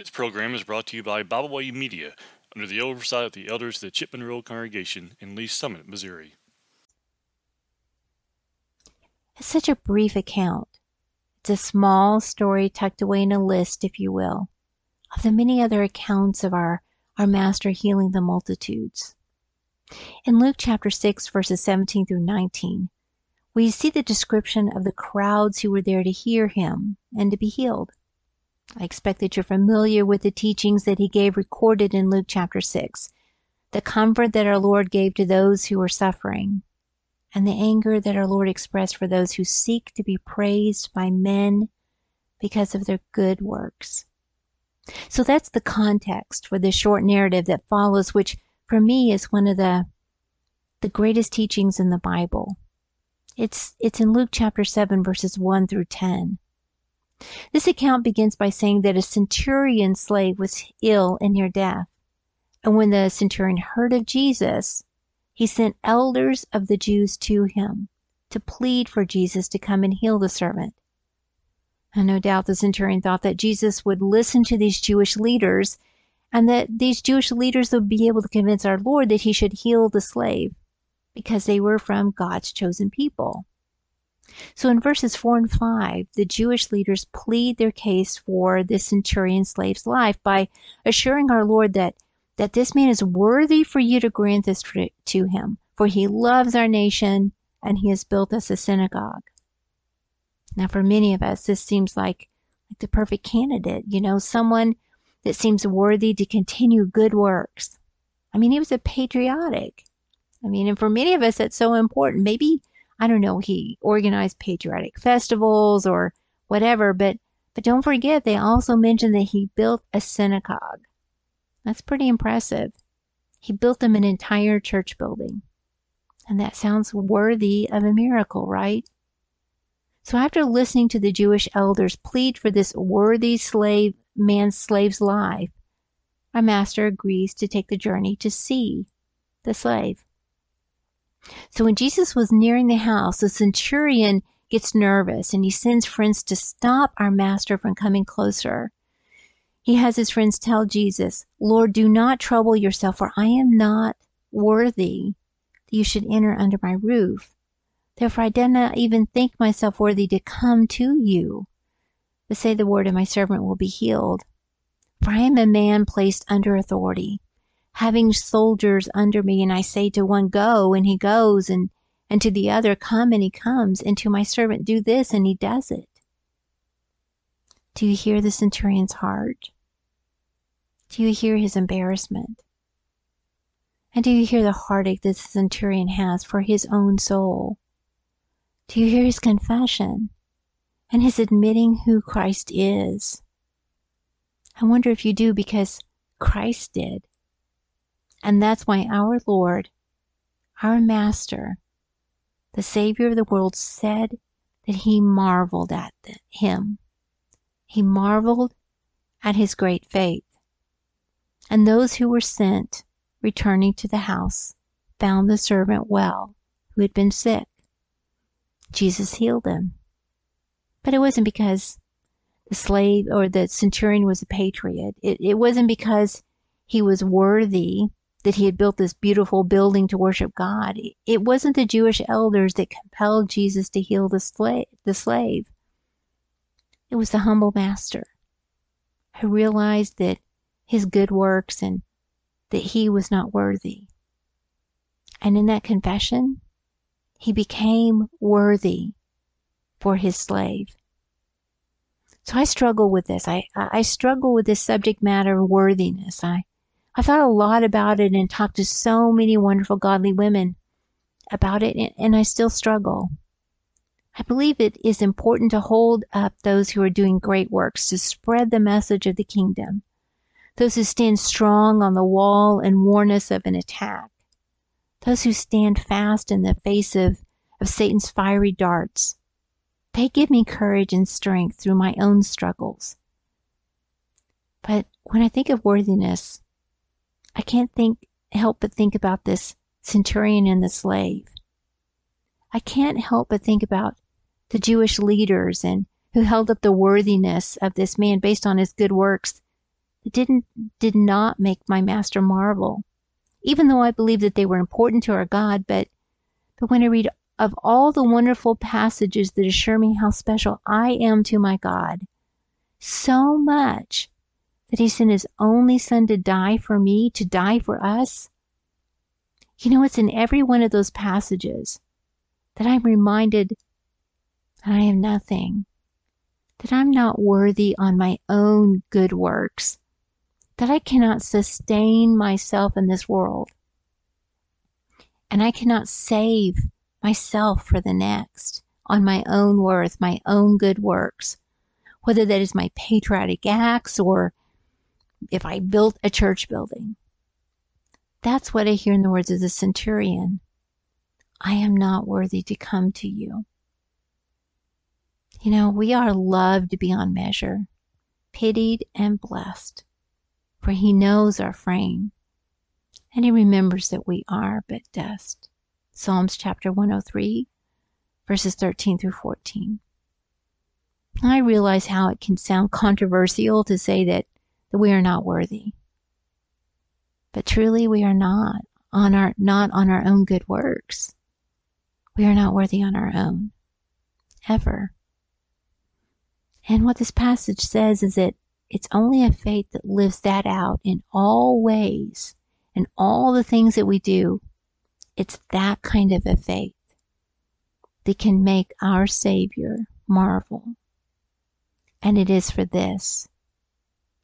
This program is brought to you by Byway Media under the oversight of the elders of the Chipman Road Congregation in Lee's Summit, Missouri. It's such a brief account. It's a small story tucked away in a list, if you will, of the many other accounts of our, our Master healing the multitudes. In Luke chapter 6, verses 17 through 19, we see the description of the crowds who were there to hear him and to be healed. I expect that you're familiar with the teachings that he gave recorded in Luke chapter 6, the comfort that our Lord gave to those who were suffering, and the anger that our Lord expressed for those who seek to be praised by men because of their good works. So that's the context for this short narrative that follows, which for me is one of the the greatest teachings in the Bible. It's it's in Luke chapter 7 verses 1 through 10. This account begins by saying that a centurion slave was ill and near death. And when the centurion heard of Jesus, he sent elders of the Jews to him to plead for Jesus to come and heal the servant. And no doubt the centurion thought that Jesus would listen to these Jewish leaders and that these Jewish leaders would be able to convince our Lord that he should heal the slave because they were from God's chosen people. So in verses 4 and 5, the Jewish leaders plead their case for this centurion slave's life by assuring our Lord that, that this man is worthy for you to grant this to him, for he loves our nation and he has built us a synagogue. Now, for many of us, this seems like, like the perfect candidate, you know, someone that seems worthy to continue good works. I mean, he was a patriotic. I mean, and for many of us, that's so important. Maybe I don't know, he organized patriotic festivals or whatever, but but don't forget they also mentioned that he built a synagogue. That's pretty impressive. He built them an entire church building. And that sounds worthy of a miracle, right? So after listening to the Jewish elders plead for this worthy slave man's slave's life, our master agrees to take the journey to see the slave. So when Jesus was nearing the house, the centurion gets nervous and he sends friends to stop our master from coming closer. He has his friends tell Jesus, Lord, do not trouble yourself, for I am not worthy that you should enter under my roof. Therefore, I did not even think myself worthy to come to you. But say the word, and my servant will be healed. For I am a man placed under authority having soldiers under me, and I say to one, Go, and he goes, and, and to the other, Come, and he comes, and to my servant, Do this, and he does it. Do you hear the centurion's heart? Do you hear his embarrassment? And do you hear the heartache that the centurion has for his own soul? Do you hear his confession and his admitting who Christ is? I wonder if you do because Christ did. And that's why our Lord, our Master, the Savior of the world, said that he marveled at him. He marveled at his great faith. And those who were sent, returning to the house, found the servant well who had been sick. Jesus healed him. But it wasn't because the slave or the centurion was a patriot. It, it wasn't because he was worthy that he had built this beautiful building to worship God. It wasn't the Jewish elders that compelled Jesus to heal the slave, the slave. It was the humble master who realized that his good works and that he was not worthy. And in that confession, he became worthy for his slave. So I struggle with this. I, I struggle with this subject matter of worthiness. I, I thought a lot about it and talked to so many wonderful godly women about it, and I still struggle. I believe it is important to hold up those who are doing great works to spread the message of the kingdom, those who stand strong on the wall and warn us of an attack, those who stand fast in the face of, of Satan's fiery darts. They give me courage and strength through my own struggles. But when I think of worthiness, I can't think help but think about this centurion and the slave. I can't help but think about the Jewish leaders and who held up the worthiness of this man based on his good works that didn't did not make my master marvel, even though I believe that they were important to our God, but but when I read of all the wonderful passages that assure me how special I am to my God, so much that he sent his only son to die for me, to die for us. You know, it's in every one of those passages that I'm reminded that I am nothing, that I'm not worthy on my own good works, that I cannot sustain myself in this world, and I cannot save myself for the next on my own worth, my own good works, whether that is my patriotic acts or if I built a church building. That's what I hear in the words of the centurion. I am not worthy to come to you. You know, we are loved beyond measure, pitied and blessed, for he knows our frame, and he remembers that we are but dust. Psalms chapter 103, verses 13 through 14. I realize how it can sound controversial to say that, that we are not worthy. But truly we are not on our not on our own good works. We are not worthy on our own. Ever. And what this passage says is that it's only a faith that lives that out in all ways and all the things that we do it's that kind of a faith that can make our Savior marvel. And it is for this